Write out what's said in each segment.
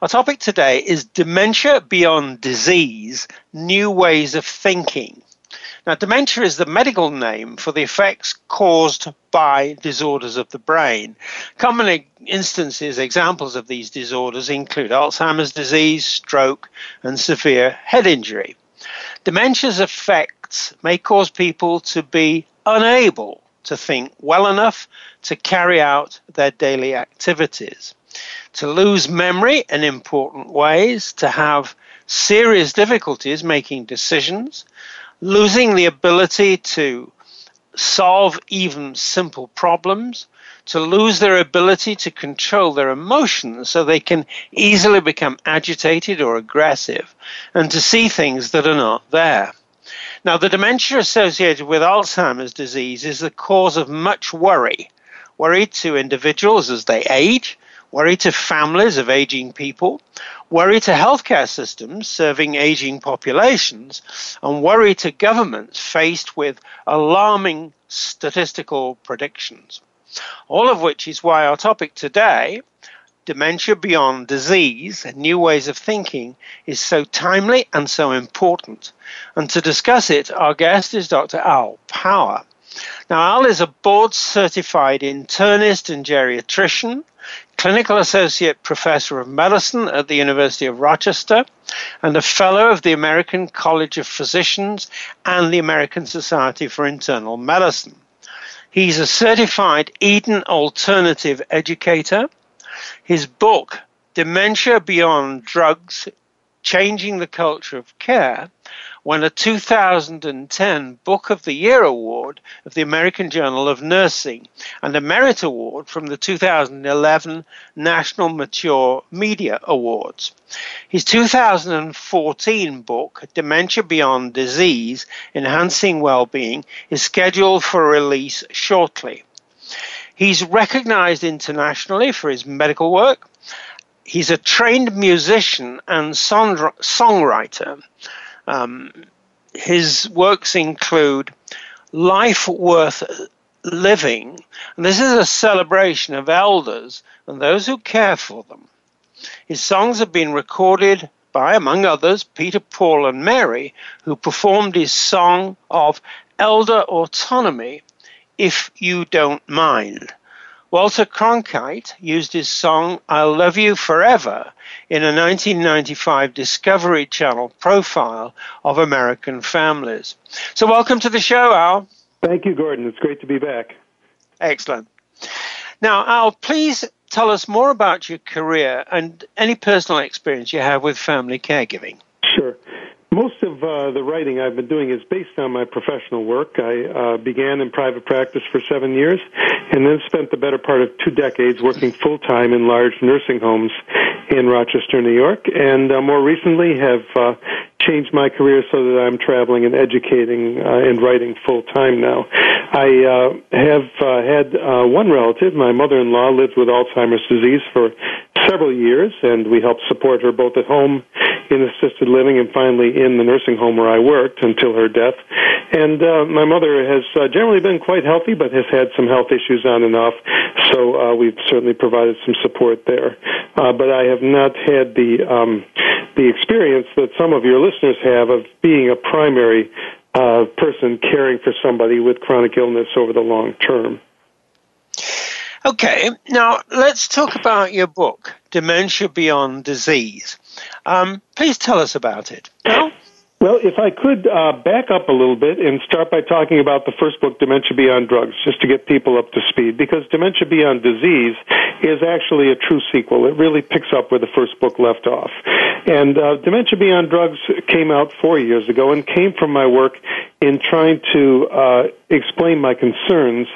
Our topic today is dementia beyond disease, new ways of thinking. Now, dementia is the medical name for the effects caused by disorders of the brain. Common instances, examples of these disorders include Alzheimer's disease, stroke, and severe head injury. Dementia's effects may cause people to be unable to think well enough to carry out their daily activities, to lose memory in important ways, to have serious difficulties making decisions, losing the ability to solve even simple problems, to lose their ability to control their emotions so they can easily become agitated or aggressive, and to see things that are not there. Now, the dementia associated with Alzheimer's disease is the cause of much worry. Worry to individuals as they age, worry to families of aging people, worry to healthcare systems serving aging populations, and worry to governments faced with alarming statistical predictions. All of which is why our topic today, dementia beyond disease and new ways of thinking, is so timely and so important. And to discuss it, our guest is Dr. Al Power. Now, Al is a board certified internist and geriatrician clinical associate professor of medicine at the University of Rochester, and a fellow of the American College of Physicians and the American Society for Internal Medicine. He's a certified Eden alternative educator. His book, Dementia Beyond Drugs Changing the Culture of Care, won a 2010 Book of the Year award of the American Journal of Nursing and a Merit Award from the 2011 National Mature Media Awards. His 2014 book, Dementia Beyond Disease Enhancing Wellbeing, is scheduled for release shortly. He's recognized internationally for his medical work. He's a trained musician and song- songwriter. Um, his works include Life Worth Living, and this is a celebration of elders and those who care for them. His songs have been recorded by, among others, Peter, Paul, and Mary, who performed his song of elder autonomy, If You Don't Mind. Walter Cronkite used his song I'll Love You Forever in a 1995 Discovery Channel profile of American families. So, welcome to the show, Al. Thank you, Gordon. It's great to be back. Excellent. Now, Al, please tell us more about your career and any personal experience you have with family caregiving. Most of uh, the writing I've been doing is based on my professional work. I uh, began in private practice for seven years and then spent the better part of two decades working full time in large nursing homes in Rochester, New York, and uh, more recently have uh, changed my career so that I'm traveling and educating uh, and writing full time now. I uh, have uh, had uh, one relative, my mother-in-law, lived with Alzheimer's disease for several years, and we helped support her both at home in assisted living and finally in the nursing home where I worked until her death. And uh, my mother has uh, generally been quite healthy, but has had some health issues on and off. So uh, we've certainly provided some support there. Uh, but I have not had the um, the experience that some of your listeners have of being a primary uh, person caring for somebody with chronic illness over the long term. Okay, now let's talk about your book, Dementia Beyond Disease. Um, please tell us about it. Bill? Well, if I could uh, back up a little bit and start by talking about the first book, Dementia Beyond Drugs, just to get people up to speed, because Dementia Beyond Disease is actually a true sequel. It really picks up where the first book left off. And uh, Dementia Beyond Drugs came out four years ago and came from my work in trying to uh, explain my concerns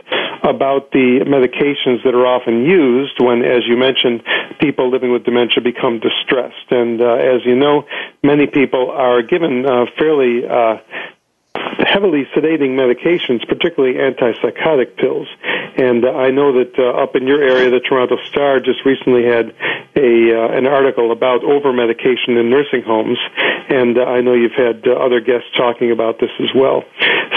about the medications that are often used when, as you mentioned, people living with dementia become distressed. And uh, as you know, many people are given uh, fairly uh, heavily sedating medications, particularly antipsychotic pills. And uh, I know that uh, up in your area, the Toronto Star just recently had a uh, an article about over medication in nursing homes, and uh, I know you've had uh, other guests talking about this as well.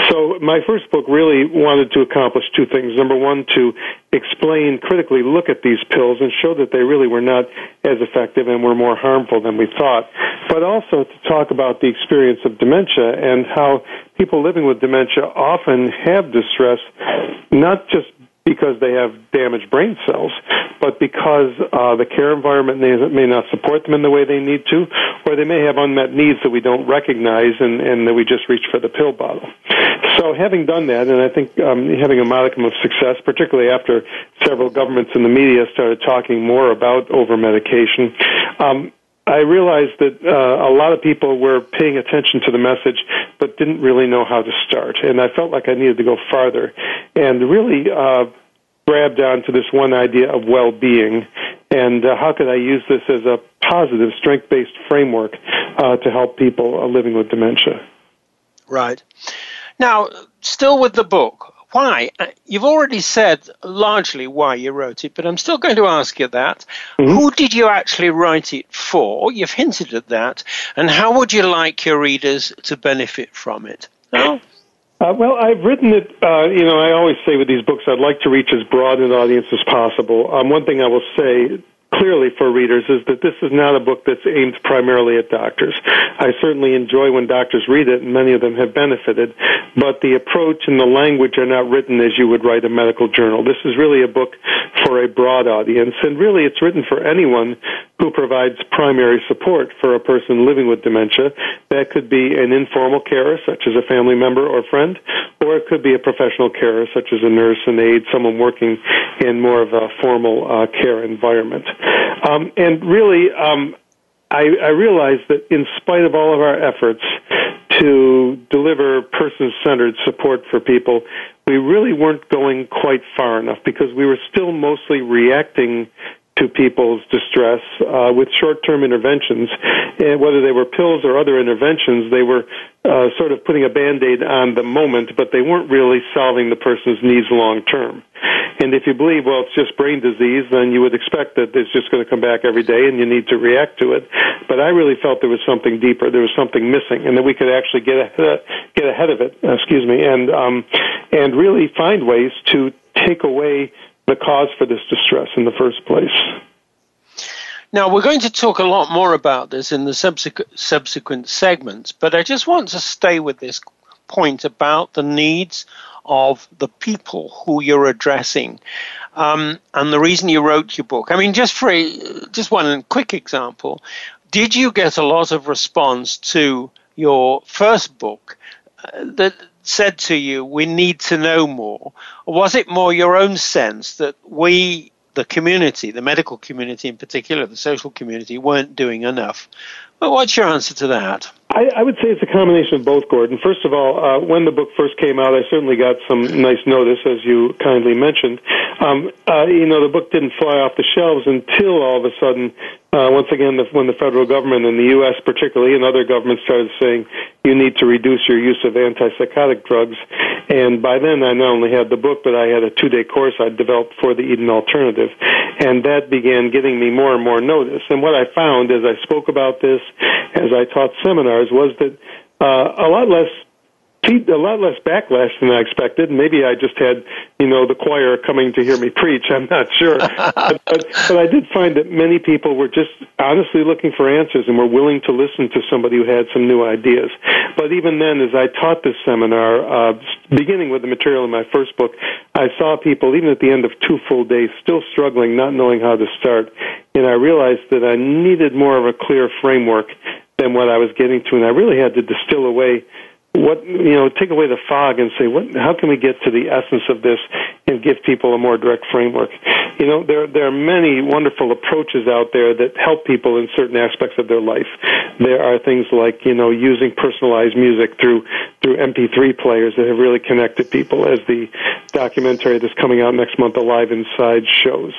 So my first book really wanted to accomplish two things. Number one, to explain critically, look at these pills and show that they really were not as effective and were more harmful than we thought, but also to talk about the experience of dementia and how people living with dementia often have distress, not just because they have damaged brain cells, but because uh, the care environment may, not support them in the way they need to, or they may have unmet needs that we don't recognize and, and that we just reach for the pill bottle. So having done that, and I think um, having a modicum of success, particularly after several governments and the media started talking more about over medication, um, I realized that uh, a lot of people were paying attention to the message, but didn't really know how to start. And I felt like I needed to go farther and really uh, grabbed onto this one idea of well-being and uh, how could I use this as a positive, strength-based framework uh, to help people uh, living with dementia. Right. Now, still with the book, why? Uh, you've already said largely why you wrote it, but I'm still going to ask you that. Mm-hmm. Who did you actually write it for? You've hinted at that. And how would you like your readers to benefit from it? No? Uh, well, I've written it. Uh, you know, I always say with these books, I'd like to reach as broad an audience as possible. Um, one thing I will say clearly for readers is that this is not a book that's aimed primarily at doctors. I certainly enjoy when doctors read it, and many of them have benefited, but the approach and the language are not written as you would write a medical journal. This is really a book for a broad audience, and really it's written for anyone who provides primary support for a person living with dementia. That could be an informal carer, such as a family member or friend, or it could be a professional carer, such as a nurse, an aide, someone working in more of a formal uh, care environment. Um, and really, um, I, I realized that in spite of all of our efforts to deliver person-centered support for people, we really weren't going quite far enough because we were still mostly reacting to people's distress uh, with short-term interventions, and whether they were pills or other interventions, they were uh, sort of putting a band-aid on the moment, but they weren't really solving the person's needs long-term. And if you believe, well, it's just brain disease, then you would expect that it's just going to come back every day, and you need to react to it. But I really felt there was something deeper, there was something missing, and that we could actually get ahead, get ahead of it. Excuse me, and um, and really find ways to take away the cause for this distress in the first place. Now, we're going to talk a lot more about this in the subsequent, subsequent segments, but I just want to stay with this point about the needs of the people who you're addressing um, and the reason you wrote your book. I mean, just for a, just one quick example, did you get a lot of response to your first book uh, that said to you, we need to know more? Or was it more your own sense that we, the community, the medical community in particular, the social community, weren't doing enough? What's your answer to that? I, I would say it's a combination of both, Gordon. First of all, uh, when the book first came out, I certainly got some nice notice, as you kindly mentioned. Um, uh, you know, the book didn't fly off the shelves until all of a sudden, uh, once again, the, when the federal government and the U.S. particularly and other governments started saying you need to reduce your use of antipsychotic drugs. And by then, I not only had the book, but I had a two-day course I developed for the Eden Alternative, and that began getting me more and more notice. And what I found as I spoke about this, as I taught seminars, was that uh, a lot less a lot less backlash than I expected. Maybe I just had, you know, the choir coming to hear me preach. I'm not sure, but, but, but I did find that many people were just honestly looking for answers and were willing to listen to somebody who had some new ideas. But even then, as I taught this seminar, uh, beginning with the material in my first book, I saw people even at the end of two full days still struggling, not knowing how to start, and I realized that I needed more of a clear framework than what I was getting to, and I really had to distill away what you know take away the fog and say what how can we get to the essence of this and give people a more direct framework? You know there there are many wonderful approaches out there that help people in certain aspects of their life. There are things like you know using personalized music through through mp3 players that have really connected people as the documentary that's coming out next month alive inside shows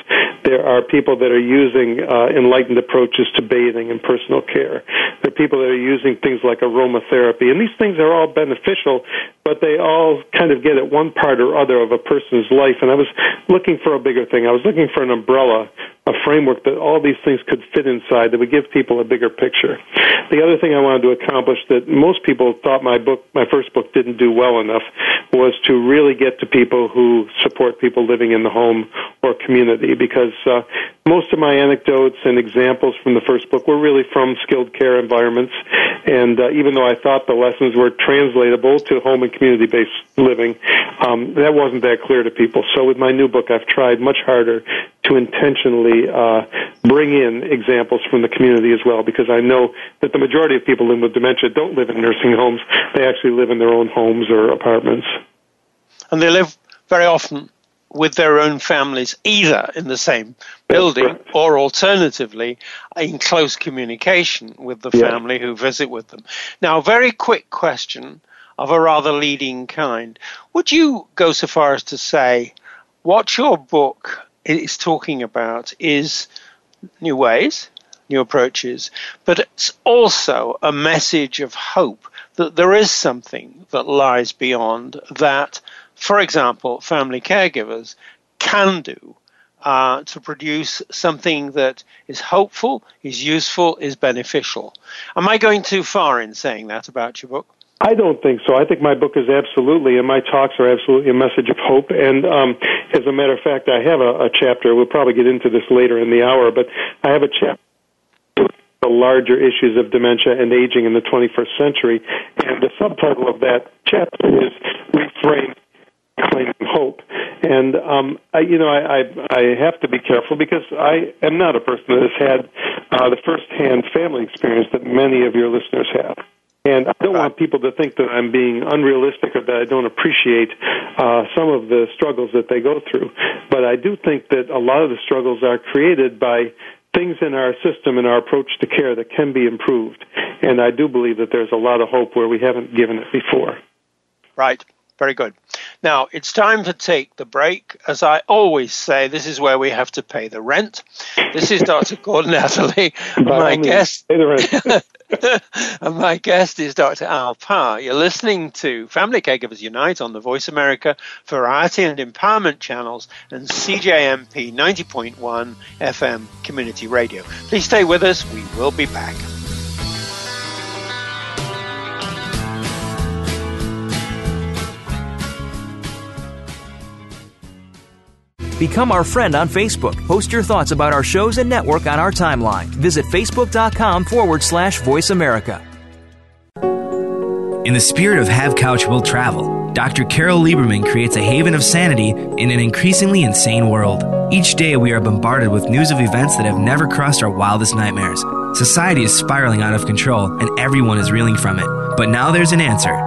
there are people that are using uh, enlightened approaches to bathing and personal care there are people that are using things like aromatherapy and these things are all all beneficial, but they all kind of get at one part or other of a person's life. And I was looking for a bigger thing. I was looking for an umbrella a framework that all these things could fit inside that would give people a bigger picture. The other thing I wanted to accomplish that most people thought my book, my first book didn't do well enough was to really get to people who support people living in the home or community because uh, most of my anecdotes and examples from the first book were really from skilled care environments and uh, even though I thought the lessons were translatable to home and community based living, um, that wasn't that clear to people. So with my new book, I've tried much harder to intentionally uh, bring in examples from the community as well, because I know that the majority of people living with dementia don't live in nursing homes; they actually live in their own homes or apartments. And they live very often with their own families, either in the same building or alternatively in close communication with the yeah. family who visit with them. Now, a very quick question of a rather leading kind. Would you go so far as to say what your book is talking about is new ways, new approaches, but it's also a message of hope that there is something that lies beyond that, for example, family caregivers can do uh, to produce something that is hopeful, is useful, is beneficial. Am I going too far in saying that about your book? I don't think so. I think my book is absolutely, and my talks are absolutely a message of hope. And um, as a matter of fact, I have a, a chapter. We'll probably get into this later in the hour, but I have a chapter the larger issues of dementia and aging in the 21st century. And the subtitle of that chapter is Reframe Claim Hope. And, um, I, you know, I, I, I have to be careful because I am not a person that has had uh, the first-hand family experience that many of your listeners have. And I don't want people to think that I'm being unrealistic or that I don't appreciate uh, some of the struggles that they go through. But I do think that a lot of the struggles are created by things in our system and our approach to care that can be improved. And I do believe that there's a lot of hope where we haven't given it before. Right. Very good. Now, it's time to take the break. As I always say, this is where we have to pay the rent. This is Dr. Gordon Atherley. my guest. and my guest is Dr. Al Power. You're listening to Family Caregivers Unite on the Voice America Variety and Empowerment channels and CJMP 90.1 FM Community Radio. Please stay with us. We will be back. Become our friend on Facebook. Post your thoughts about our shows and network on our timeline. Visit facebook.com forward slash voice America. In the spirit of Have Couch Will Travel, Dr. Carole Lieberman creates a haven of sanity in an increasingly insane world. Each day we are bombarded with news of events that have never crossed our wildest nightmares. Society is spiraling out of control and everyone is reeling from it. But now there's an answer.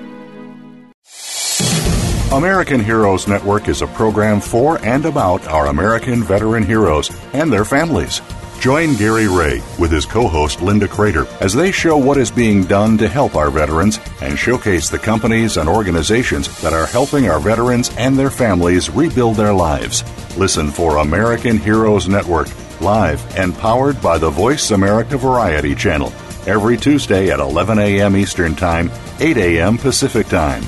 American Heroes Network is a program for and about our American veteran heroes and their families. Join Gary Ray with his co host Linda Crater as they show what is being done to help our veterans and showcase the companies and organizations that are helping our veterans and their families rebuild their lives. Listen for American Heroes Network, live and powered by the Voice America Variety Channel, every Tuesday at 11 a.m. Eastern Time, 8 a.m. Pacific Time.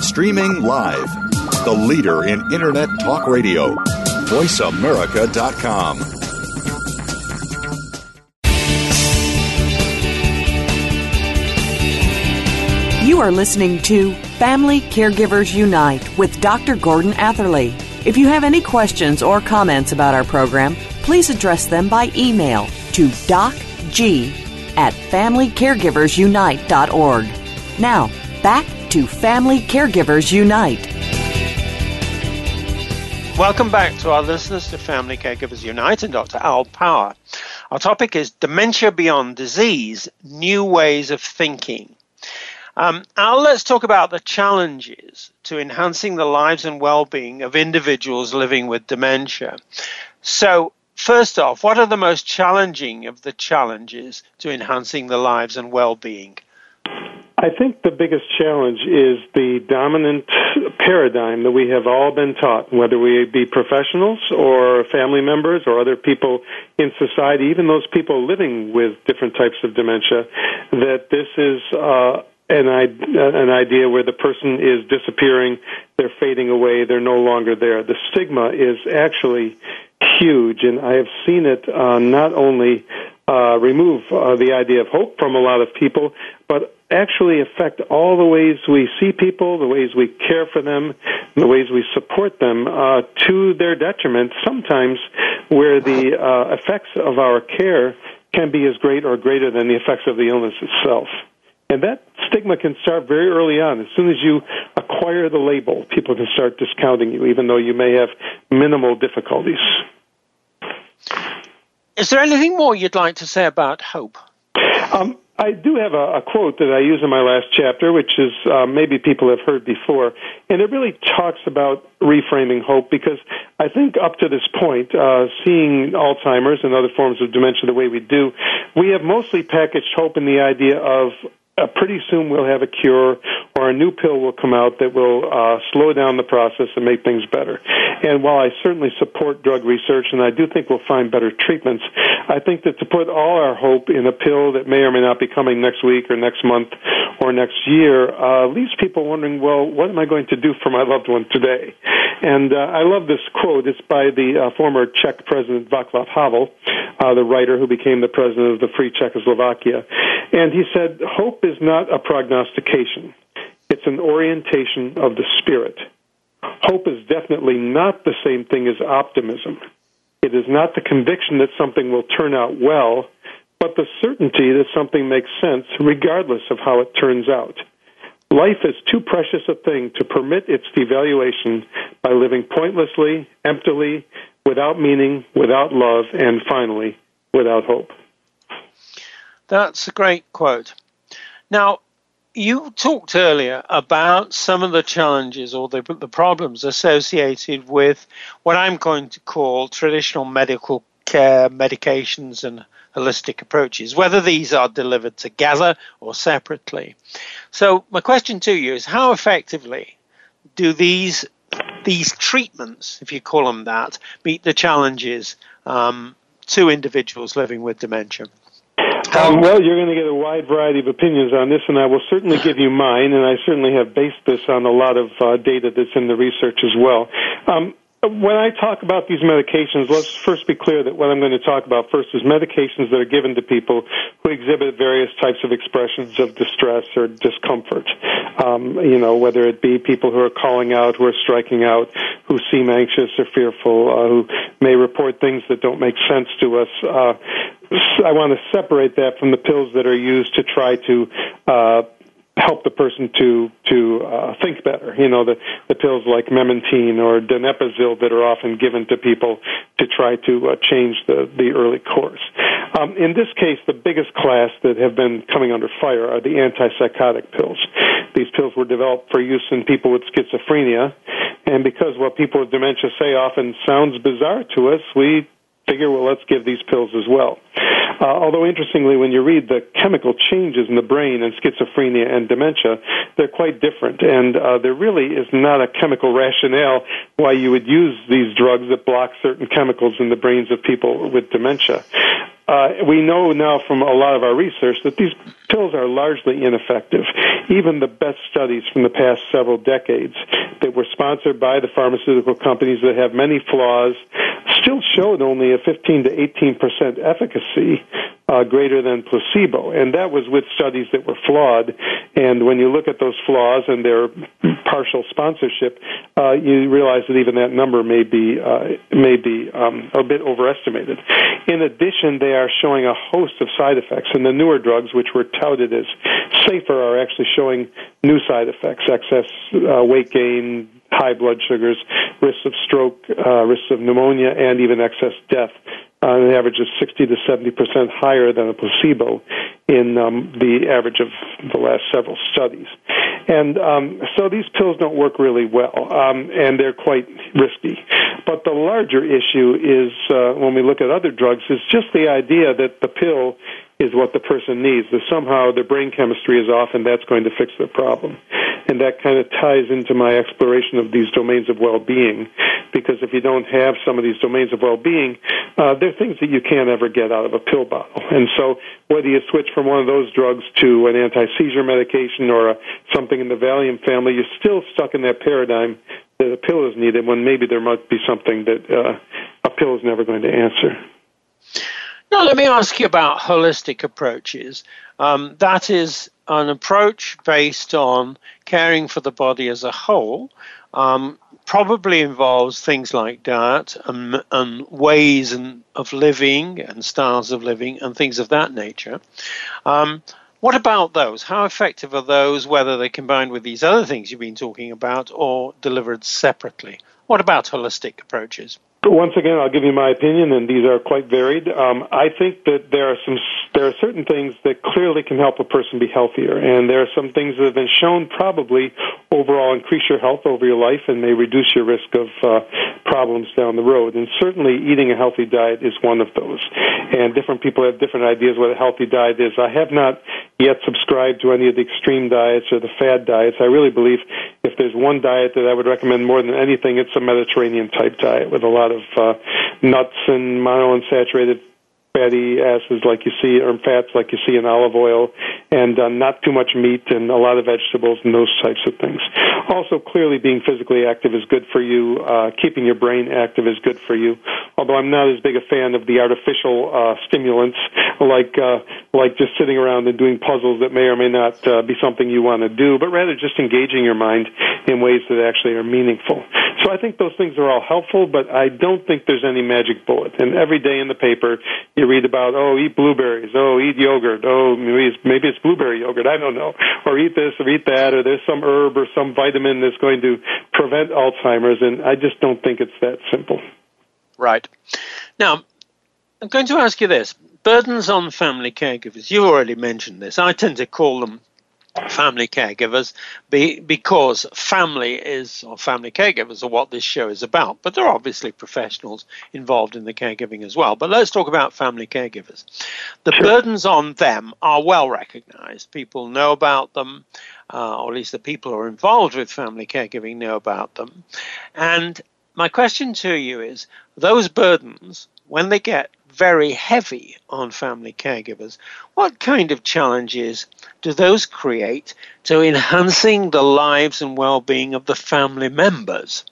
Streaming live, the leader in Internet Talk Radio, VoiceAmerica.com. You are listening to Family Caregivers Unite with Dr. Gordon Atherley. If you have any questions or comments about our program, please address them by email to docg at familycaregiversunite.org. Now, back to Family Caregivers Unite. Welcome back to our listeners to Family Caregivers Unite and Dr. Al Power. Our topic is Dementia Beyond Disease New Ways of Thinking. Um, Al, let's talk about the challenges to enhancing the lives and well being of individuals living with dementia. So, first off, what are the most challenging of the challenges to enhancing the lives and well being? I think the biggest challenge is the dominant paradigm that we have all been taught, whether we be professionals or family members or other people in society, even those people living with different types of dementia, that this is uh, an, an idea where the person is disappearing, they're fading away, they're no longer there. The stigma is actually huge, and I have seen it uh, not only uh, remove uh, the idea of hope from a lot of people, but actually affect all the ways we see people, the ways we care for them, the ways we support them uh, to their detriment, sometimes where the uh, effects of our care can be as great or greater than the effects of the illness itself. And that stigma can start very early on. As soon as you acquire the label, people can start discounting you, even though you may have minimal difficulties. Is there anything more you'd like to say about hope? Um, I do have a, a, quote that I use in my last chapter, which is uh, maybe people have heard before, and it really talks about reframing hope because I think up to this point, uh, seeing Alzheimer's and other forms of dementia the way we do, we have mostly packaged hope in the idea of uh, pretty soon we'll have a cure or a new pill will come out that will uh, slow down the process and make things better. And while I certainly support drug research and I do think we'll find better treatments, I think that to put all our hope in a pill that may or may not be coming next week or next month or next year uh, leaves people wondering, well, what am I going to do for my loved one today? And uh, I love this quote. It's by the uh, former Czech president Václav Havel, uh, the writer who became the president of the Free Czechoslovakia. And he said, hope is not a prognostication. It's an orientation of the spirit. Hope is definitely not the same thing as optimism. It is not the conviction that something will turn out well, but the certainty that something makes sense regardless of how it turns out. Life is too precious a thing to permit its devaluation by living pointlessly, emptily, without meaning, without love, and finally, without hope. That's a great quote. Now, you talked earlier about some of the challenges or the, the problems associated with what I'm going to call traditional medical care, medications, and holistic approaches, whether these are delivered together or separately. So, my question to you is how effectively do these these treatments, if you call them that, meet the challenges um, to individuals living with dementia? Um, well, you're going to get a wide variety of opinions on this, and I will certainly give you mine, and I certainly have based this on a lot of uh, data that's in the research as well. Um, when I talk about these medications, let's first be clear that what I'm going to talk about first is medications that are given to people who exhibit various types of expressions of distress or discomfort. Um, you know, whether it be people who are calling out, who are striking out, who seem anxious or fearful, uh, who may report things that don't make sense to us. Uh, I want to separate that from the pills that are used to try to uh, help the person to to uh, think better. You know, the the pills like memantine or donepezil that are often given to people to try to uh, change the the early course. Um, in this case, the biggest class that have been coming under fire are the antipsychotic pills. These pills were developed for use in people with schizophrenia, And because what people with dementia say often sounds bizarre to us, we figure, well, let's give these pills as well. Uh, although interestingly, when you read the chemical changes in the brain in schizophrenia and dementia, they're quite different, and uh, there really is not a chemical rationale why you would use these drugs that block certain chemicals in the brains of people with dementia. Uh, we know now from a lot of our research that these pills are largely ineffective. Even the best studies from the past several decades that were sponsored by the pharmaceutical companies that have many flaws still showed only a 15 to 18 percent efficacy uh, greater than placebo, and that was with studies that were flawed. And when you look at those flaws and their partial sponsorship, uh, you realize that even that number may be uh, may be um, a bit overestimated. In addition, they are showing a host of side effects, and the newer drugs, which were touted as safer, are actually showing new side effects: excess uh, weight gain, high blood sugars, risks of stroke, uh, risks of pneumonia, and even excess death on an average of 60 to 70 percent higher than a placebo in um, the average of the last several studies. And um, so these pills don't work really well, um, and they're quite risky. But the larger issue is uh, when we look at other drugs, is just the idea that the pill is what the person needs. That somehow their brain chemistry is off, and that's going to fix their problem. And that kind of ties into my exploration of these domains of well-being, because if you don't have some of these domains of well-being, uh, they're things that you can't ever get out of a pill bottle. And so, whether you switch from one of those drugs to an anti-seizure medication or a, something in the Valium family, you're still stuck in that paradigm that a pill is needed when maybe there might be something that uh, a pill is never going to answer. Now, let me ask you about holistic approaches. Um, that is an approach based on caring for the body as a whole. Um, probably involves things like diet and, and ways and, of living and styles of living and things of that nature. Um, what about those? How effective are those, whether they're combined with these other things you've been talking about or delivered separately? What about holistic approaches? Once again, I'll give you my opinion, and these are quite varied. Um, I think that there are some there are certain things that clearly can help a person be healthier, and there are some things that have been shown probably overall increase your health over your life and may reduce your risk of uh, problems down the road. And certainly, eating a healthy diet is one of those. And different people have different ideas what a healthy diet is. I have not yet subscribed to any of the extreme diets or the fad diets. I really believe if there's one diet that I would recommend more than anything, it's a Mediterranean type diet with a lot of uh, nuts and monounsaturated fatty acids like you see, or fats like you see in olive oil, and uh, not too much meat and a lot of vegetables and those types of things. Also, clearly being physically active is good for you. Uh, keeping your brain active is good for you. Although I'm not as big a fan of the artificial uh, stimulants like uh, like just sitting around and doing puzzles that may or may not uh, be something you want to do, but rather just engaging your mind in ways that actually are meaningful. So I think those things are all helpful, but I don't think there's any magic bullet. And every day in the paper, you read about, oh, eat blueberries, oh, eat yogurt, oh, maybe it's, maybe it's blueberry yogurt, I don't know, or eat this or eat that, or there's some herb or some vitamin that's going to prevent Alzheimer's, and I just don't think it's that simple. Right. Now, I'm going to ask you this burdens on family caregivers. You already mentioned this. I tend to call them family caregivers be, because family is or family caregivers are what this show is about. But there are obviously professionals involved in the caregiving as well. But let's talk about family caregivers. The sure. burdens on them are well recognized. People know about them uh, or at least the people who are involved with family caregiving know about them. And my question to you is those burdens when they get very heavy on family caregivers. What kind of challenges do those create to enhancing the lives and well being of the family members?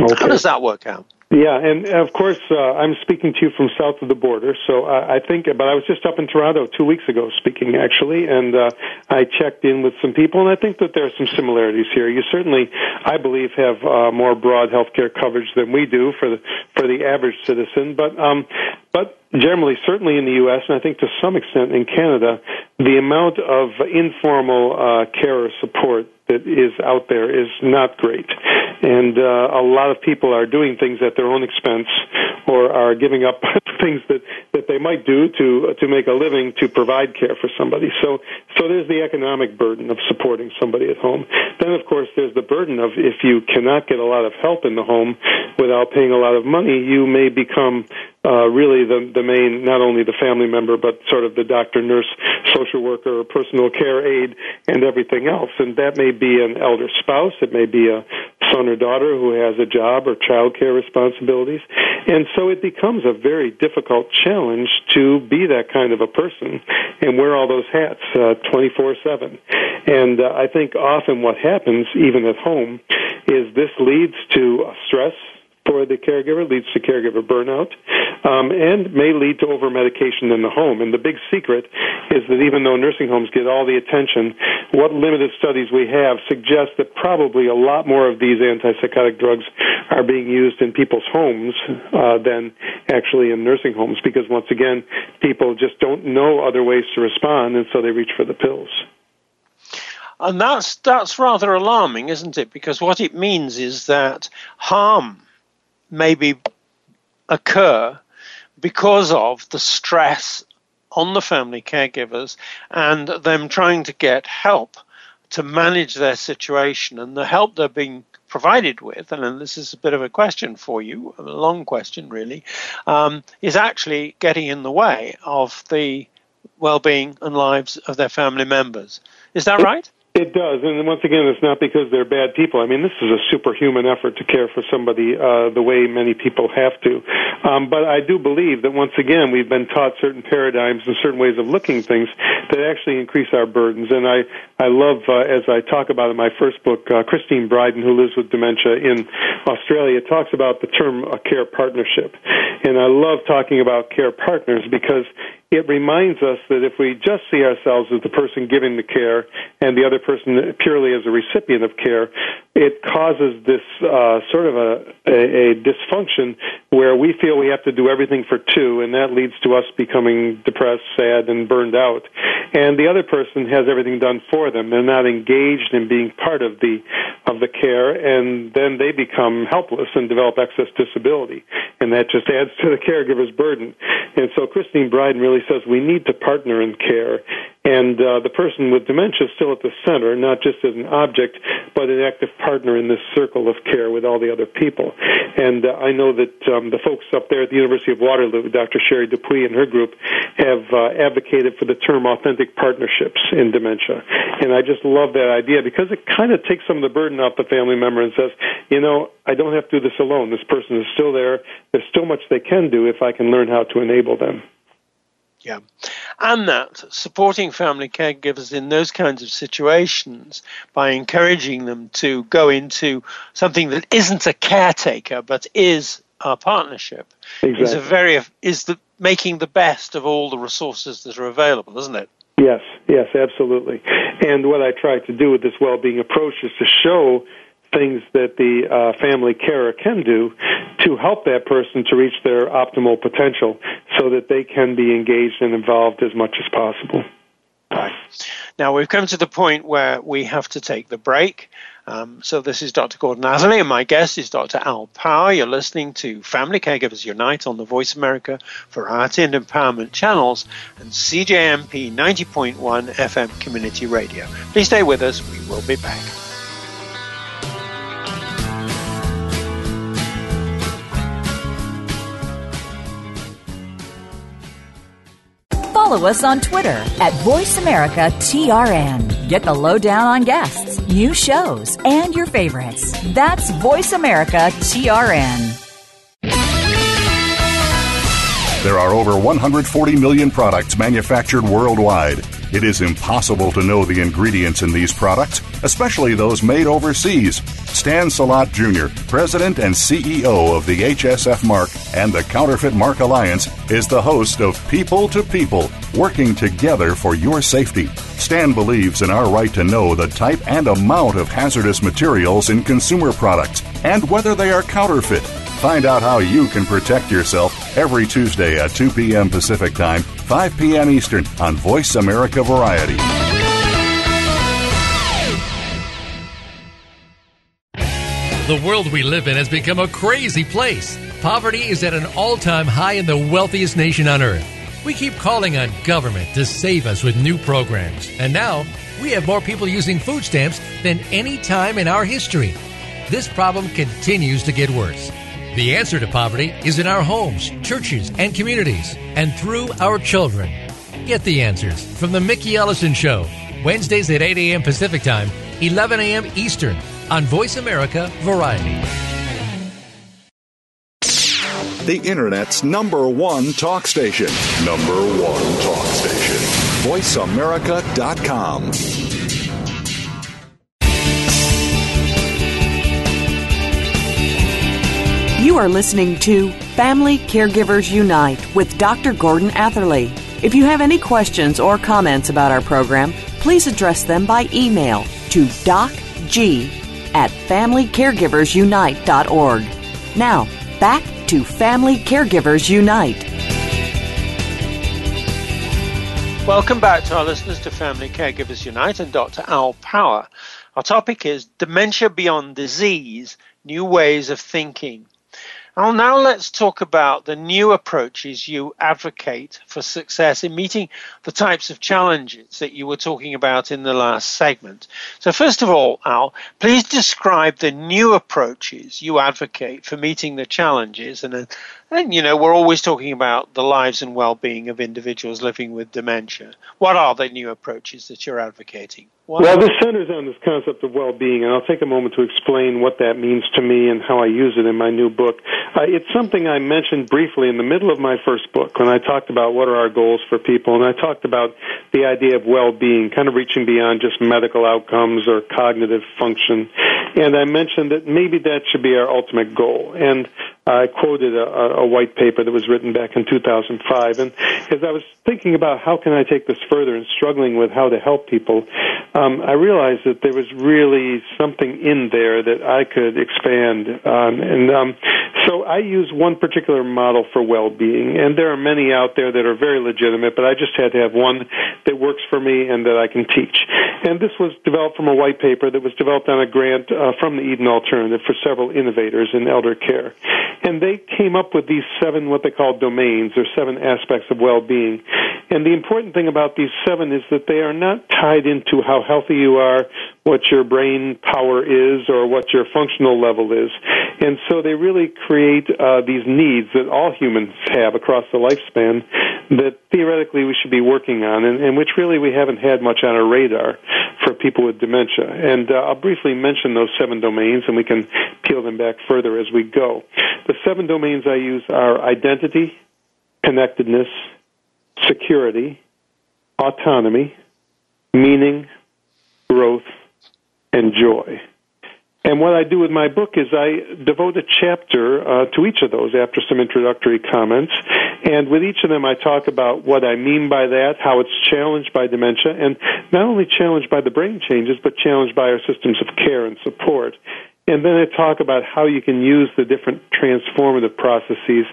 Okay. How does that work out? Yeah, and of course, uh, I'm speaking to you from south of the border, so I, I think. But I was just up in Toronto two weeks ago, speaking actually, and uh, I checked in with some people, and I think that there are some similarities here. You certainly, I believe, have uh, more broad health care coverage than we do for the for the average citizen. But um, but generally, certainly in the U.S., and I think to some extent in Canada, the amount of informal uh, care or support that is out there is not great. and uh, a lot of people are doing things at their own expense or are giving up things that that they might do to to make a living to provide care for somebody. So so there's the economic burden of supporting somebody at home. Then of course there's the burden of if you cannot get a lot of help in the home without paying a lot of money, you may become uh, really the the main not only the family member but sort of the doctor, nurse, social worker, or personal care aide, and everything else. And that may be an elder spouse, it may be a son or daughter who has a job or child care responsibilities, and so it becomes a very difficult challenge to be that kind of a person and wear all those hats twenty four seven. And uh, I think often what happens, even at home, is this leads to stress for the caregiver, leads to caregiver burnout, um, and may lead to over medication in the home. And the big secret is that even though nursing homes get all the attention, what limited studies we have suggest that probably a lot more of these antipsychotic drugs are being used in people's homes uh, than actually in nursing homes because, once again, people just don't know other ways to respond, and so they reach for the pills. And that's that's rather alarming, isn't it? Because what it means is that harm maybe occur because of the stress on the family caregivers and them trying to get help to manage their situation and the help they're being provided with, and this is a bit of a question for you, a long question really, um, is actually getting in the way of the well-being and lives of their family members. Is that right? It does, and once again, it's not because they're bad people. I mean, this is a superhuman effort to care for somebody uh, the way many people have to. Um, but I do believe that once again, we've been taught certain paradigms and certain ways of looking things that actually increase our burdens. And I, I love, uh, as I talk about in my first book, uh, Christine Bryden, who lives with dementia in Australia, talks about the term a care partnership. And I love talking about care partners because it reminds us that if we just see ourselves as the person giving the care and the other person purely as a recipient of care, it causes this uh, sort of a, a, a dysfunction where we feel we have to do everything for two, and that leads to us becoming depressed, sad, and burned out. And the other person has everything done for them. They're not engaged in being part of the of the care, and then they become helpless and develop excess disability, and that just adds to the caregiver's burden. And so Christine Bryden really says we need to partner in care, and uh, the person with dementia is still at the center, not just as an object, but an active partner in this circle of care with all the other people. And uh, I know that um, the folks up there at the University of Waterloo, Dr. Sherry Dupuis and her group, have uh, advocated for the term authentic partnerships in dementia. And I just love that idea because it kind of takes some of the burden off the family member and says, you know, I don't have to do this alone. This person is still there. There's still much they can do if I can learn how to enable them. Yeah. And that supporting family caregivers in those kinds of situations by encouraging them to go into something that isn't a caretaker but is a partnership exactly. is a very is the making the best of all the resources that are available, isn't it? Yes, yes, absolutely. And what I try to do with this well-being approach is to show things that the uh, family carer can do to help that person to reach their optimal potential so that they can be engaged and involved as much as possible. Now we've come to the point where we have to take the break. Um, so this is Dr. Gordon Atherley, and my guest is Dr. Al Power. You're listening to Family Caregivers Unite on the Voice America Variety and Empowerment channels and CJMP 90.1 FM Community Radio. Please stay with us. We will be back. Follow us on Twitter at VoiceAmericaTRN. Get the lowdown on guests, new shows, and your favorites. That's VoiceAmericaTRN. There are over 140 million products manufactured worldwide. It is impossible to know the ingredients in these products, especially those made overseas. Stan Salot Jr., President and CEO of the HSF Mark and the Counterfeit Mark Alliance, is the host of People to People, working together for your safety. Stan believes in our right to know the type and amount of hazardous materials in consumer products and whether they are counterfeit. Find out how you can protect yourself every Tuesday at 2 p.m. Pacific Time, 5 p.m. Eastern on Voice America Variety. The world we live in has become a crazy place. Poverty is at an all time high in the wealthiest nation on earth. We keep calling on government to save us with new programs. And now, we have more people using food stamps than any time in our history. This problem continues to get worse. The answer to poverty is in our homes, churches, and communities, and through our children. Get the answers from The Mickey Ellison Show, Wednesdays at 8 a.m. Pacific Time, 11 a.m. Eastern, on Voice America Variety. The Internet's number one talk station. Number one talk station. VoiceAmerica.com. You are listening to Family Caregivers Unite with Dr. Gordon Atherley. If you have any questions or comments about our program, please address them by email to docg at familycaregiversunite.org. Now, back to Family Caregivers Unite. Welcome back to our listeners to Family Caregivers Unite and Dr. Al Power. Our topic is Dementia Beyond Disease New Ways of Thinking. Well, now let's talk about the new approaches you advocate for success in meeting the types of challenges that you were talking about in the last segment. So, first of all, Al, please describe the new approaches you advocate for meeting the challenges. And, and you know, we're always talking about the lives and well being of individuals living with dementia. What are the new approaches that you're advocating? What well, this centers on this concept of well-being, and I'll take a moment to explain what that means to me and how I use it in my new book. Uh, it's something I mentioned briefly in the middle of my first book when I talked about what are our goals for people, and I talked about the idea of well-being, kind of reaching beyond just medical outcomes or cognitive function. And I mentioned that maybe that should be our ultimate goal. And I quoted a, a, white paper that was written back in 2005. And as I was thinking about how can I take this further and struggling with how to help people, um, I realized that there was really something in there that I could expand on. And um, so I use one particular model for well-being, and there are many out there that are very legitimate, but I just had to have one that works for me and that I can teach. And this was developed from a white paper that was developed on a grant uh, from the Eden Alternative for several innovators in elder care. And they came up with these seven, what they call domains, or seven aspects of well-being. And the important thing about these seven is that they are not tied into how healthy you are, what your brain power is, or what your functional level is. And so they really create uh, these needs that all humans have across the lifespan that theoretically we should be working on, and, and which really we haven't had much on our radar for people with dementia. And uh, I'll briefly mention those seven domains, and we can peel them back further as we go. The seven domains I use are identity, connectedness, security, autonomy, meaning, growth, and joy. And what I do with my book is I devote a chapter uh, to each of those after some introductory comments. And with each of them, I talk about what I mean by that, how it's challenged by dementia, and not only challenged by the brain changes, but challenged by our systems of care and support. And then I talk about how you can use the different transformative processes,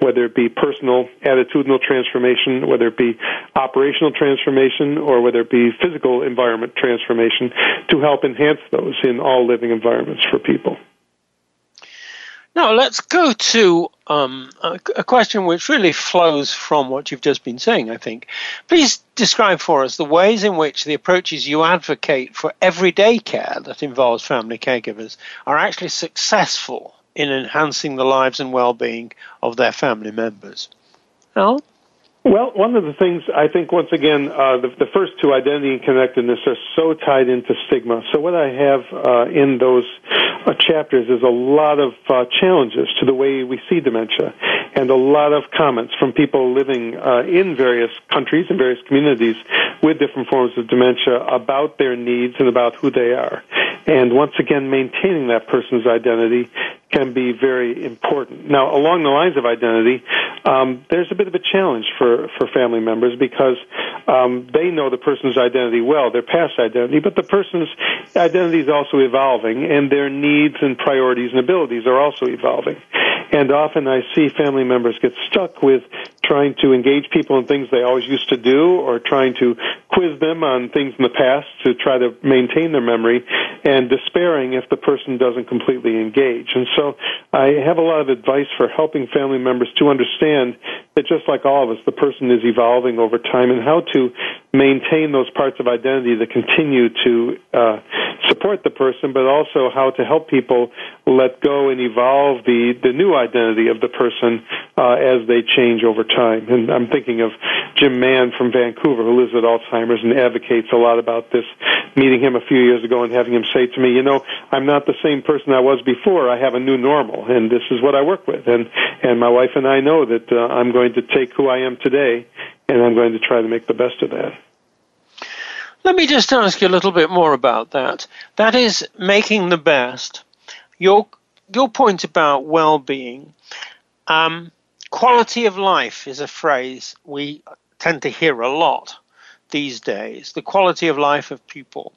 whether it be personal attitudinal transformation, whether it be operational transformation, or whether it be physical environment transformation to help enhance those in all living environments for people. Now, let's go to um, a, a, question which really flows from what you've just been saying, I think. Please describe for us the ways in which the approaches you advocate for everyday care that involves family caregivers are actually successful in enhancing the lives and well being of their family members. Al? Well, one of the things I think, once again, uh, the, the, first two, identity and connectedness, are so tied into stigma. So what I have uh, in those uh, chapters is a lot of uh, challenges to the way we see dementia, and a lot of comments from people living uh, in various countries and various communities with different forms of dementia about their needs and about who they are. And once again, maintaining that person's identity can be very important. Now, along the lines of identity, um, there's a bit of a challenge for, for family members because um, they know the person's identity well, their past identity, but the person's identity is also evolving, and their needs and priorities and abilities are also evolving. And often I see family members get stuck with trying to engage people in things they always used to do or trying to quiz them on things in the past to try to maintain their memory and despairing if the person doesn't completely engage. And so I have a lot of advice for helping family members to understand that just like all of us, the person is evolving over time and how to maintain those parts of identity that continue to uh, support the person, but also how to help people let go and evolve the, the new identity of the person uh, as they change over time. And I'm thinking of Jim Mann from Vancouver, who lives with Alzheimer's and advocates a lot about this. Meeting him a few years ago and having him say to me, "You know, I'm not the same person I was before. I have a new normal, and this is what I work with." And and my wife and I know that uh, I'm going to take who I am today, and I'm going to try to make the best of that. Let me just ask you a little bit more about that. That is making the best. Your your point about well-being. Um, quality of life is a phrase we tend to hear a lot these days. The quality of life of people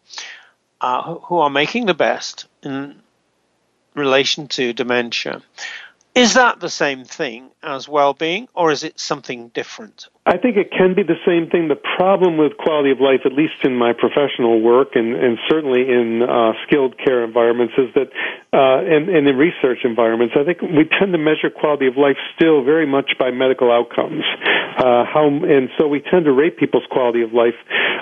uh, who are making the best in relation to dementia. Is that the same thing as well being, or is it something different? I think it can be the same thing. The problem with quality of life, at least in my professional work and, and certainly in uh, skilled care environments, is that, uh, and, and in research environments, I think we tend to measure quality of life still very much by medical outcomes. Uh, how, and so we tend to rate people's quality of life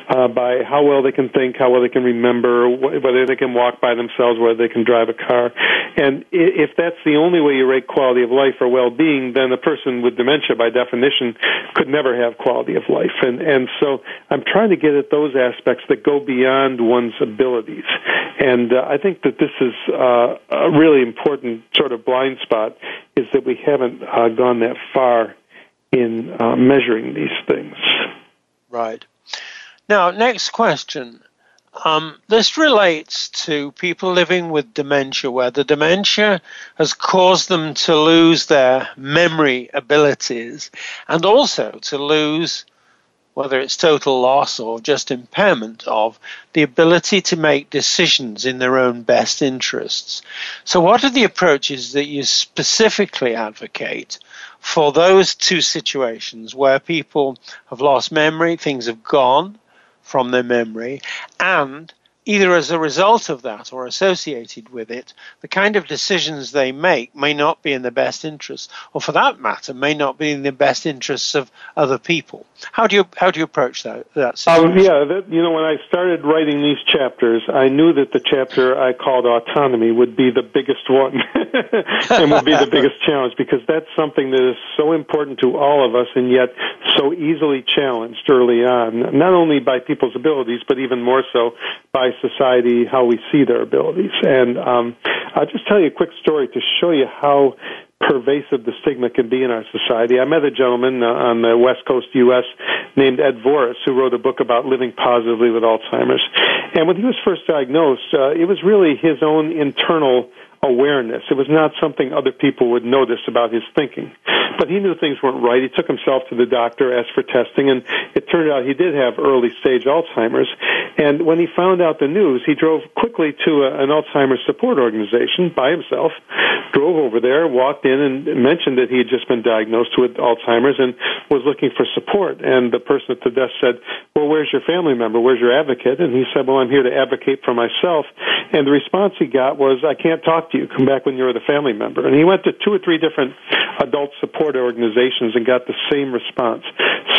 uh, by how well they can think, how well they can remember, whether they can walk by themselves, whether they can drive a car. And if that's the only way you rate quality of life or well-being, then a person with dementia, by definition, could never have quality of life. And, and so I'm trying to get at those aspects that go beyond one's abilities. And uh, I think that this is uh, a really important sort of blind spot is that we haven't uh, gone that far in uh, measuring these things. Right. Now, next question. Um, this relates to people living with dementia, where the dementia has caused them to lose their memory abilities and also to lose, whether it's total loss or just impairment of, the ability to make decisions in their own best interests. So, what are the approaches that you specifically advocate for those two situations where people have lost memory, things have gone? From their memory, and either as a result of that or associated with it, the kind of decisions they make may not be in the best interest, or for that matter, may not be in the best interests of other people. How do you how do you approach that? that um, yeah, that, you know, when I started writing these chapters, I knew that the chapter I called autonomy would be the biggest one, and would be the biggest challenge because that's something that is so important to all of us, and yet so easily challenged early on, not only by people's abilities, but even more so by society how we see their abilities. And um, I'll just tell you a quick story to show you how pervasive the stigma can be in our society. I met a gentleman uh, on the West Coast U.S. named Ed Voris who wrote a book about living positively with Alzheimer's. And when he was first diagnosed, uh, it was really his own internal awareness. It was not something other people would notice about his thinking. But he knew things weren't right. He took himself to the doctor, asked for testing, and it turned out he did have early stage Alzheimer's. And when he found out the news, he drove quickly to a, an Alzheimer's support organization by himself, drove over there, walked in, and mentioned that he had just been diagnosed with Alzheimer's and was looking for support. And the person at the desk said, Well, where's your family member? Where's your advocate? And he said, Well, I'm here to advocate for myself. And the response he got was, I can't talk to you. Come back when you're with a family member. And he went to two or three different adult support organizations and got the same response.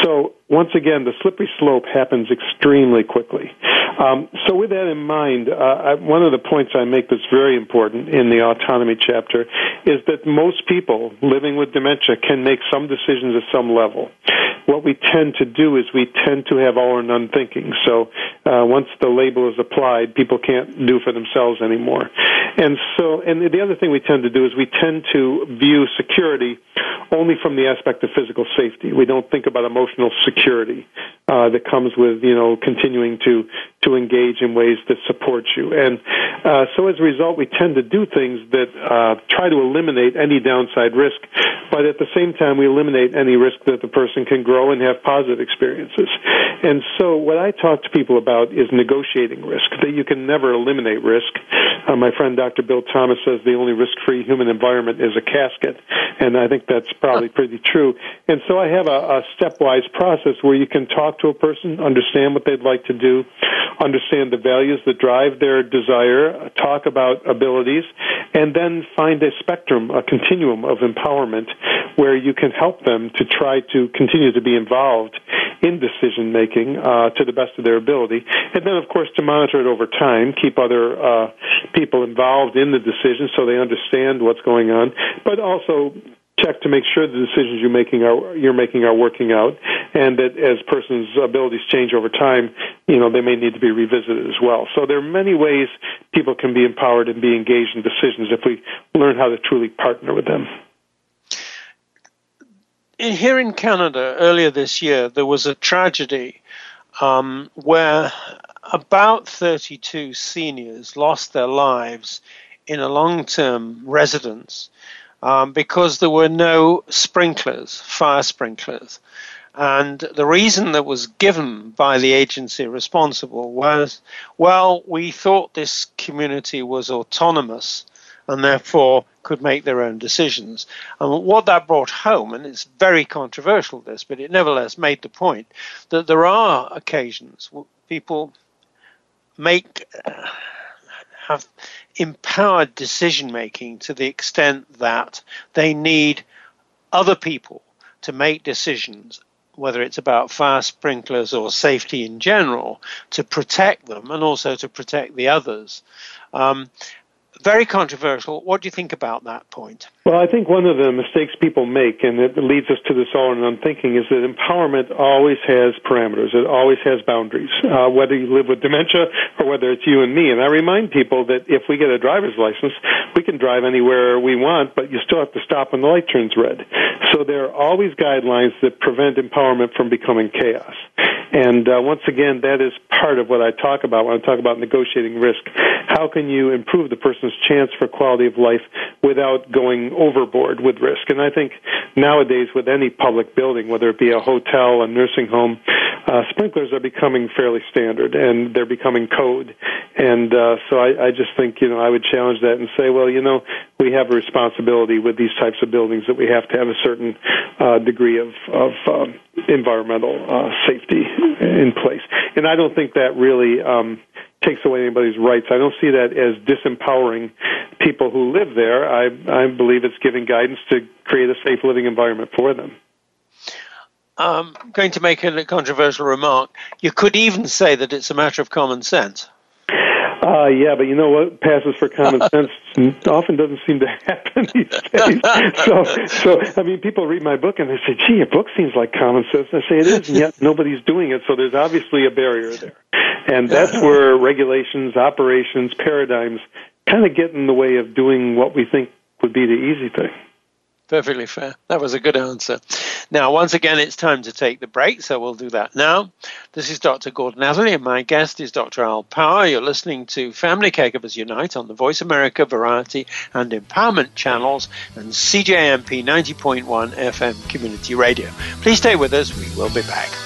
So once again, the slippery slope happens extremely quickly. Um, so with that in mind, uh, I, one of the points I make that's very important in the autonomy chapter is that most people living with dementia can make some decisions at some level. What we tend to do is we tend to have all or none thinking. So uh, once the label is applied, people can't do for themselves anymore. And so, and the other thing we tend to do is we tend to view security only from the aspect of physical safety. We don't think about emotional security uh, that comes with you know continuing to to engage in ways that support you. And uh, so as a result, we tend to do things that uh, try to eliminate any downside risk, but at the same time, we eliminate any risk that the person can grow and have positive experiences. And so, what I talk to people about is negotiating risk, that you can never eliminate risk. Uh, my friend Dr. Bill Thomas says the only risk free human environment is a casket, and I think that's probably pretty true. And so, I have a, a stepwise process where you can talk to a person, understand what they'd like to do, understand the values that drive their desire, talk about abilities, and then find a spectrum, a continuum of empowerment where you can help them to try to continue to be involved in decision making uh, to the best of their ability. And then, of course, to monitor it over time, keep other uh, people involved in the decision so they understand what's going on, but also check to make sure the decisions you're making are you're making are working out, and that as persons' abilities change over time, you know they may need to be revisited as well. So there are many ways people can be empowered and be engaged in decisions if we learn how to truly partner with them. Here in Canada, earlier this year, there was a tragedy um, where about 32 seniors lost their lives in a long-term residence um, because there were no sprinklers, fire sprinklers. And the reason that was given by the agency responsible was, well, we thought this community was autonomous and therefore could make their own decisions. And what that brought home, and it's very controversial, this, but it nevertheless made the point that there are occasions people make have empowered decision making to the extent that they need other people to make decisions whether it's about fire sprinklers or safety in general, to protect them and also to protect the others. Um, very controversial. What do you think about that point? Well, I think one of the mistakes people make, and it leads us to this all in one thinking, is that empowerment always has parameters. It always has boundaries, uh, whether you live with dementia or whether it's you and me. And I remind people that if we get a driver's license, we can drive anywhere we want, but you still have to stop when the light turns red. So there are always guidelines that prevent empowerment from becoming chaos. And uh, once again, that is part of what I talk about when I talk about negotiating risk. How can you improve the person's chance for quality of life without going overboard with risk? And I think nowadays, with any public building, whether it be a hotel, a nursing home, uh, sprinklers are becoming fairly standard and they're becoming code. And uh, so I, I just think, you know, I would challenge that and say, well, you know, we have a responsibility with these types of buildings that we have to have a certain uh, degree of, of uh, environmental uh, safety in place. And I don't think that really um, takes away anybody's rights. I don't see that as disempowering people who live there. I, I believe it's giving guidance to create a safe living environment for them. I'm going to make a controversial remark. You could even say that it's a matter of common sense. Uh, yeah, but you know what passes for common sense often doesn't seem to happen these days. so, so I mean, people read my book and they say, "Gee, your book seems like common sense." And I say it is, and yet nobody's doing it. So there's obviously a barrier there, and that's where regulations, operations, paradigms kind of get in the way of doing what we think would be the easy thing. Perfectly fair. That was a good answer. Now, once again, it's time to take the break, so we'll do that now. This is Dr. Gordon Atherley, and my guest is Dr. Al Power. You're listening to Family Caregivers Unite on the Voice America Variety and Empowerment channels and CJMP 90.1 FM Community Radio. Please stay with us. We will be back.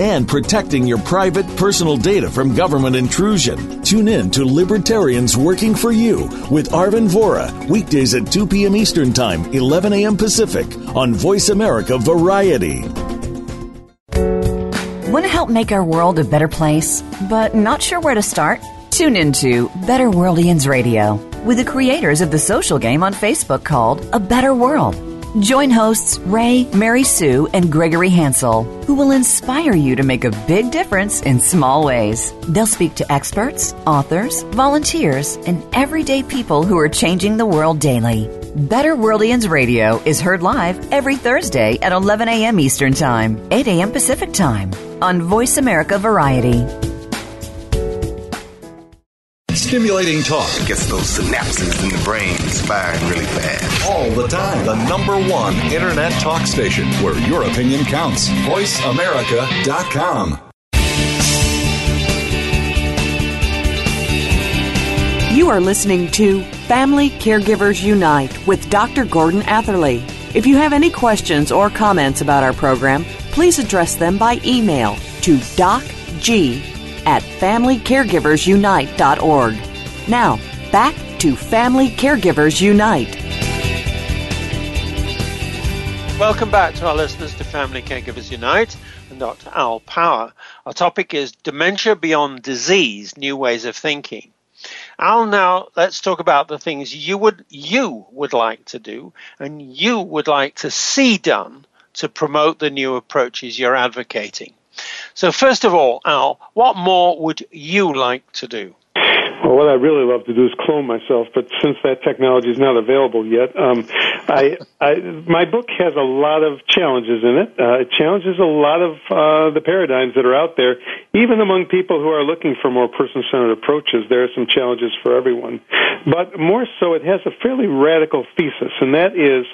and protecting your private personal data from government intrusion. Tune in to Libertarians Working for You with Arvin Vora, weekdays at 2 p.m. Eastern Time, 11 a.m. Pacific, on Voice America Variety. Want to help make our world a better place, but not sure where to start? Tune into Better Worldians Radio with the creators of the social game on Facebook called A Better World. Join hosts Ray, Mary Sue, and Gregory Hansel, who will inspire you to make a big difference in small ways. They'll speak to experts, authors, volunteers, and everyday people who are changing the world daily. Better Worldians Radio is heard live every Thursday at 11 a.m. Eastern Time, 8 a.m. Pacific Time on Voice America Variety. Stimulating talk gets those synapses in the brain firing really fast. all the time. The number one internet talk station where your opinion counts. VoiceAmerica.com. You are listening to Family Caregivers Unite with Dr. Gordon Atherley. If you have any questions or comments about our program, please address them by email to docg at familycaregiversunite.org. Now, back to Family Caregivers Unite. Welcome back to our listeners to Family Caregivers Unite and Dr. Al Power. Our topic is Dementia Beyond Disease New Ways of Thinking. Al, now let's talk about the things you would you would like to do and you would like to see done to promote the new approaches you're advocating. So first of all, Al, what more would you like to do? Well, what I really love to do is clone myself, but since that technology is not available yet, um, I, I, my book has a lot of challenges in it. Uh, it challenges a lot of uh, the paradigms that are out there, even among people who are looking for more person-centered approaches. There are some challenges for everyone, but more so, it has a fairly radical thesis, and that is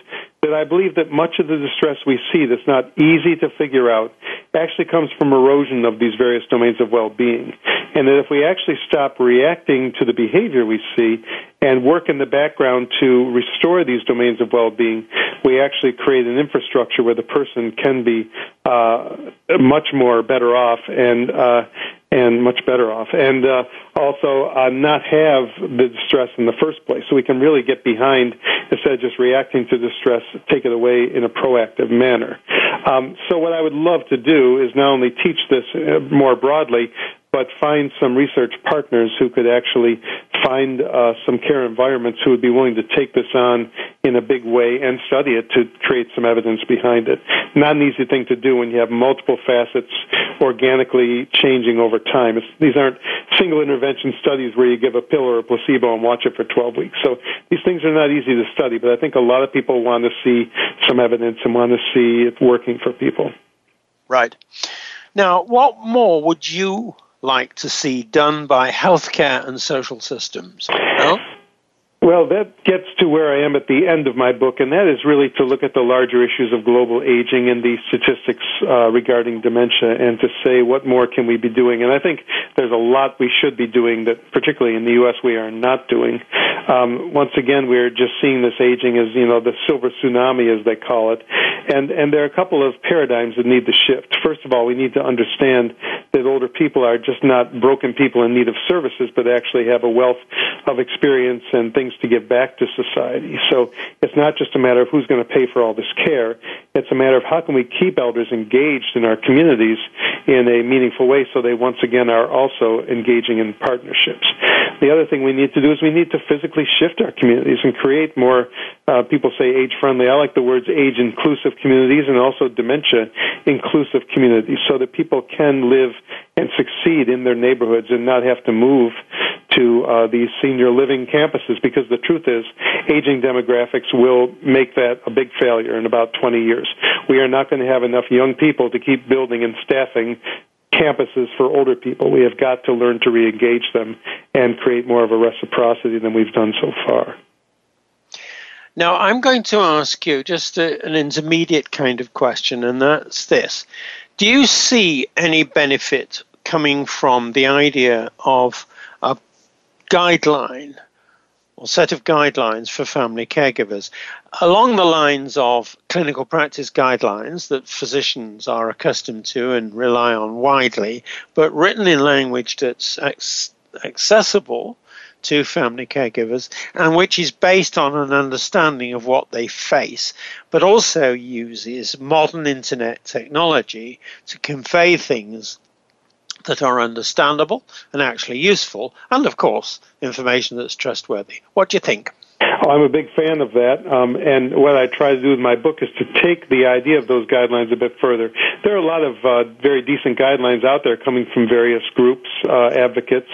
that I believe that much of the distress we see that's not easy to figure out actually comes from erosion of these various domains of well-being. And that if we actually stop reacting to the behavior we see and work in the background to restore these domains of well-being, we actually create an infrastructure where the person can be uh, much more better off and uh, and much better off, and uh, also uh, not have the distress in the first place. So we can really get behind instead of just reacting to distress, take it away in a proactive manner. Um, so what I would love to do is not only teach this uh, more broadly, but find some research partners who could actually find uh, some care environments who would be willing to take this on in a big way and study it to create some evidence behind it. Not an easy thing to do when you have multiple facets organically changing over time. It's, these aren't single intervention studies where you give a pill or a placebo and watch it for 12 weeks. So these things are not easy to study, but I think a lot of people want to see some evidence and want to see it working for people. Right. Now, what more would you like to see done by healthcare and social systems? Well, that gets to where I am at the end of my book, and that is really to look at the larger issues of global aging and the statistics uh, regarding dementia and to say what more can we be doing. And I think there's a lot we should be doing that, particularly in the U.S., we are not doing. Um, once again, we're just seeing this aging as, you know, the silver tsunami, as they call it. And, and there are a couple of paradigms that need to shift. First of all, we need to understand that older people are just not broken people in need of services, but actually have a wealth of experience and things to give back to society. So it's not just a matter of who's going to pay for all this care. It's a matter of how can we keep elders engaged in our communities in a meaningful way so they once again are also engaging in partnerships. The other thing we need to do is we need to physically shift our communities and create more, uh, people say age friendly. I like the words age inclusive communities and also dementia inclusive communities so that people can live and succeed in their neighborhoods and not have to move to uh, these senior living campuses because the truth is aging demographics will make that a big failure in about 20 years. We are not going to have enough young people to keep building and staffing campuses for older people. We have got to learn to re-engage them and create more of a reciprocity than we've done so far. Now, I'm going to ask you just a, an intermediate kind of question, and that's this. Do you see any benefit coming from the idea of a guideline or set of guidelines for family caregivers along the lines of clinical practice guidelines that physicians are accustomed to and rely on widely, but written in language that's accessible to family caregivers and which is based on an understanding of what they face, but also uses modern internet technology to convey things that are understandable and actually useful, and of course, information that's trustworthy. What do you think? I'm a big fan of that. Um, and what I try to do with my book is to take the idea of those guidelines a bit further. There are a lot of uh, very decent guidelines out there coming from various groups, uh, advocates,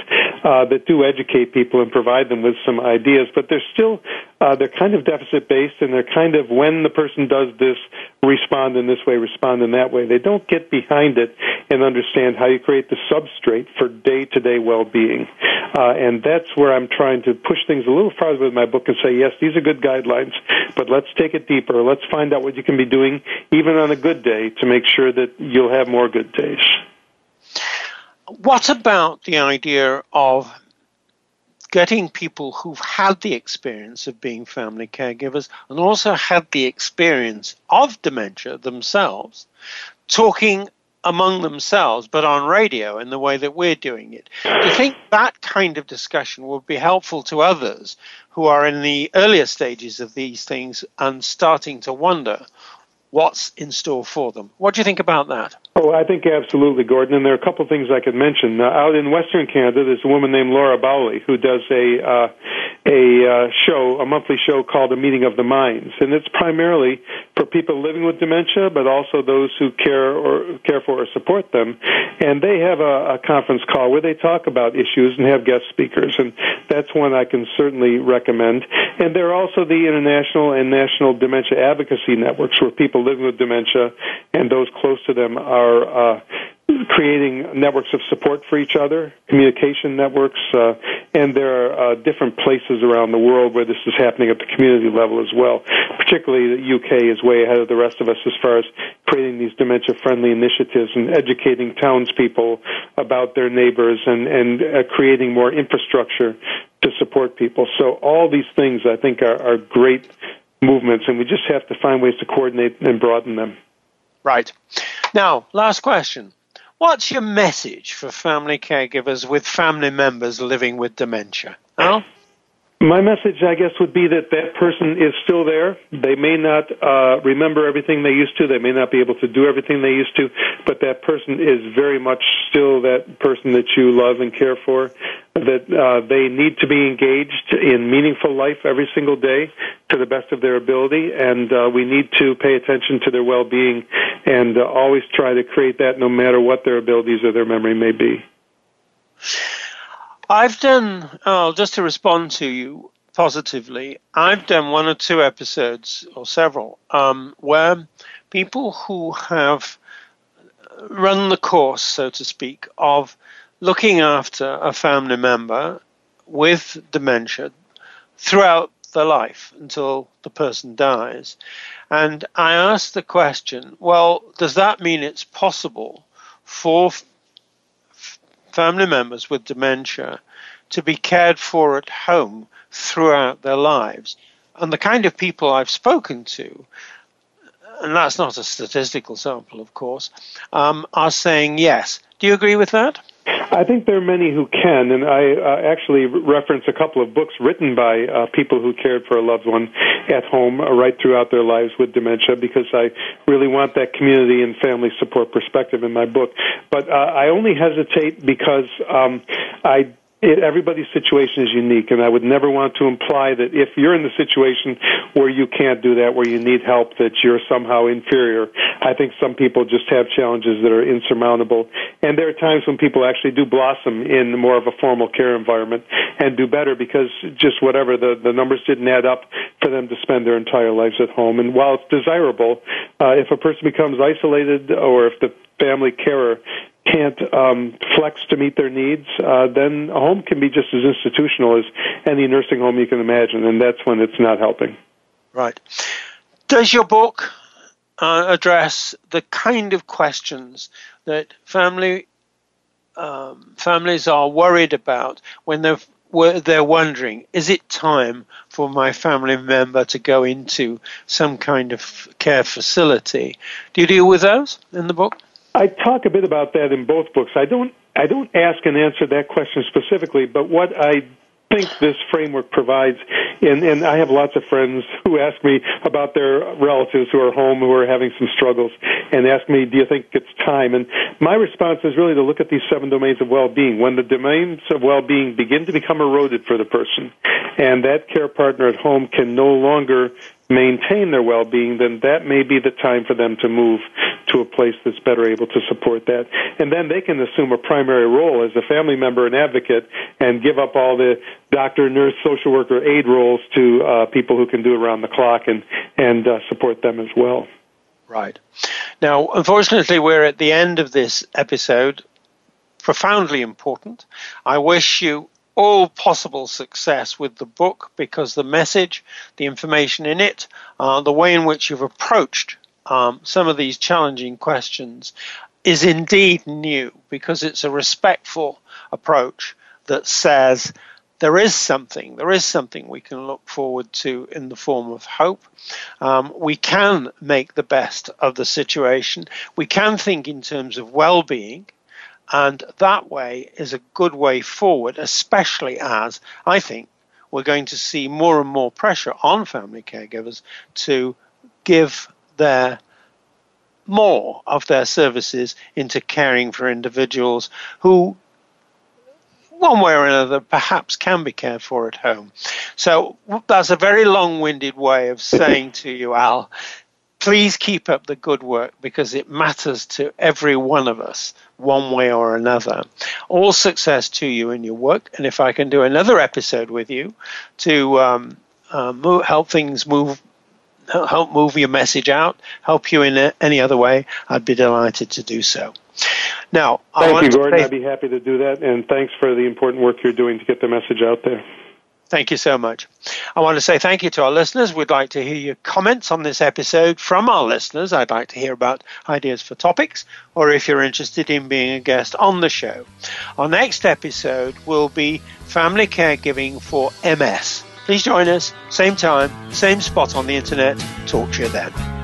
uh, that do educate people and provide them with some ideas, but they're still, uh, they're kind of deficit based and they're kind of when the person does this, respond in this way, respond in that way. They don't get behind it and understand how you create the substrate for day to day well being. Uh, and that's where I'm trying to push things a little farther with my book and say, yes, these are good guidelines, but let's take it deeper. Let's find out what you can be doing even on a good day to make sure that you'll have more good days. What about the idea of getting people who've had the experience of being family caregivers and also had the experience of dementia themselves talking among themselves, but on radio in the way that we're doing it. Do you think that kind of discussion would be helpful to others who are in the earlier stages of these things and starting to wonder what's in store for them? What do you think about that? Oh, I think absolutely, Gordon. And there are a couple of things I could mention. Uh, out in Western Canada, there's a woman named Laura Bowley who does a uh, a uh, show, a monthly show called A Meeting of the Minds, and it's primarily for people living with dementia, but also those who care or care for or support them. And they have a, a conference call where they talk about issues and have guest speakers, and that's one I can certainly recommend. And there are also the international and national dementia advocacy networks where people living with dementia and those close to them are uh, creating networks of support for each other, communication networks, uh, and there are uh, different places around the world where this is happening at the community level as well. Particularly, the UK is way ahead of the rest of us as far as creating these dementia-friendly initiatives and educating townspeople about their neighbors and and uh, creating more infrastructure to support people. So all these things, I think, are, are great movements, and we just have to find ways to coordinate and broaden them. Right. Now, last question. What's your message for family caregivers with family members living with dementia? Al? My message, I guess, would be that that person is still there. They may not uh, remember everything they used to. They may not be able to do everything they used to, but that person is very much still that person that you love and care for. That uh, they need to be engaged in meaningful life every single day to the best of their ability, and uh, we need to pay attention to their well-being and uh, always try to create that, no matter what their abilities or their memory may be. I've done, oh, just to respond to you positively, I've done one or two episodes, or several, um, where people who have run the course, so to speak, of looking after a family member with dementia throughout their life until the person dies. And I asked the question well, does that mean it's possible for family members with dementia to be cared for at home throughout their lives. And the kind of people I've spoken to, and that's not a statistical sample, of course, um, are saying yes. Do you agree with that? I think there are many who can, and I uh, actually reference a couple of books written by uh, people who cared for a loved one at home uh, right throughout their lives with dementia because I really want that community and family support perspective in my book. But uh, I only hesitate because um, I it, everybody's situation is unique, and I would never want to imply that if you're in the situation where you can't do that, where you need help, that you're somehow inferior. I think some people just have challenges that are insurmountable, and there are times when people actually do blossom in more of a formal care environment and do better because just whatever the the numbers didn't add up for them to spend their entire lives at home. And while it's desirable, uh, if a person becomes isolated or if the family carer can't um, flex to meet their needs, uh, then a home can be just as institutional as any nursing home you can imagine, and that's when it's not helping. Right. Does your book uh, address the kind of questions that family um, families are worried about when they're they're wondering, is it time for my family member to go into some kind of care facility? Do you deal with those in the book? I talk a bit about that in both books. I don't I don't ask and answer that question specifically, but what I think this framework provides and and I have lots of friends who ask me about their relatives who are home who are having some struggles, and ask me, "Do you think it's time?" And my response is really to look at these seven domains of well-being. When the domains of well-being begin to become eroded for the person, and that care partner at home can no longer maintain their well-being, then that may be the time for them to move to a place that's better able to support that. And then they can assume a primary role as a family member and advocate and give up all the doctor, nurse, social worker, aide roles to uh, people who can do around the clock and, and uh, support them as well. Right. Now, unfortunately, we're at the end of this episode. Profoundly important. I wish you all possible success with the book because the message, the information in it, uh, the way in which you've approached um, some of these challenging questions is indeed new because it's a respectful approach that says there is something, there is something we can look forward to in the form of hope. Um, we can make the best of the situation. We can think in terms of well being. And that way is a good way forward, especially as I think we're going to see more and more pressure on family caregivers to give their more of their services into caring for individuals who one way or another perhaps can be cared for at home. So that's a very long winded way of saying to you, Al, please keep up the good work because it matters to every one of us one way or another. All success to you in your work. And if I can do another episode with you to um, uh, move, help things move, help move your message out, help you in any other way, I'd be delighted to do so. Now, thank you, Gordon. Say, I'd be happy to do that, and thanks for the important work you're doing to get the message out there. Thank you so much. I want to say thank you to our listeners. We'd like to hear your comments on this episode from our listeners. I'd like to hear about ideas for topics or if you're interested in being a guest on the show. Our next episode will be family caregiving for MS. Please join us, same time, same spot on the internet. Talk to you then.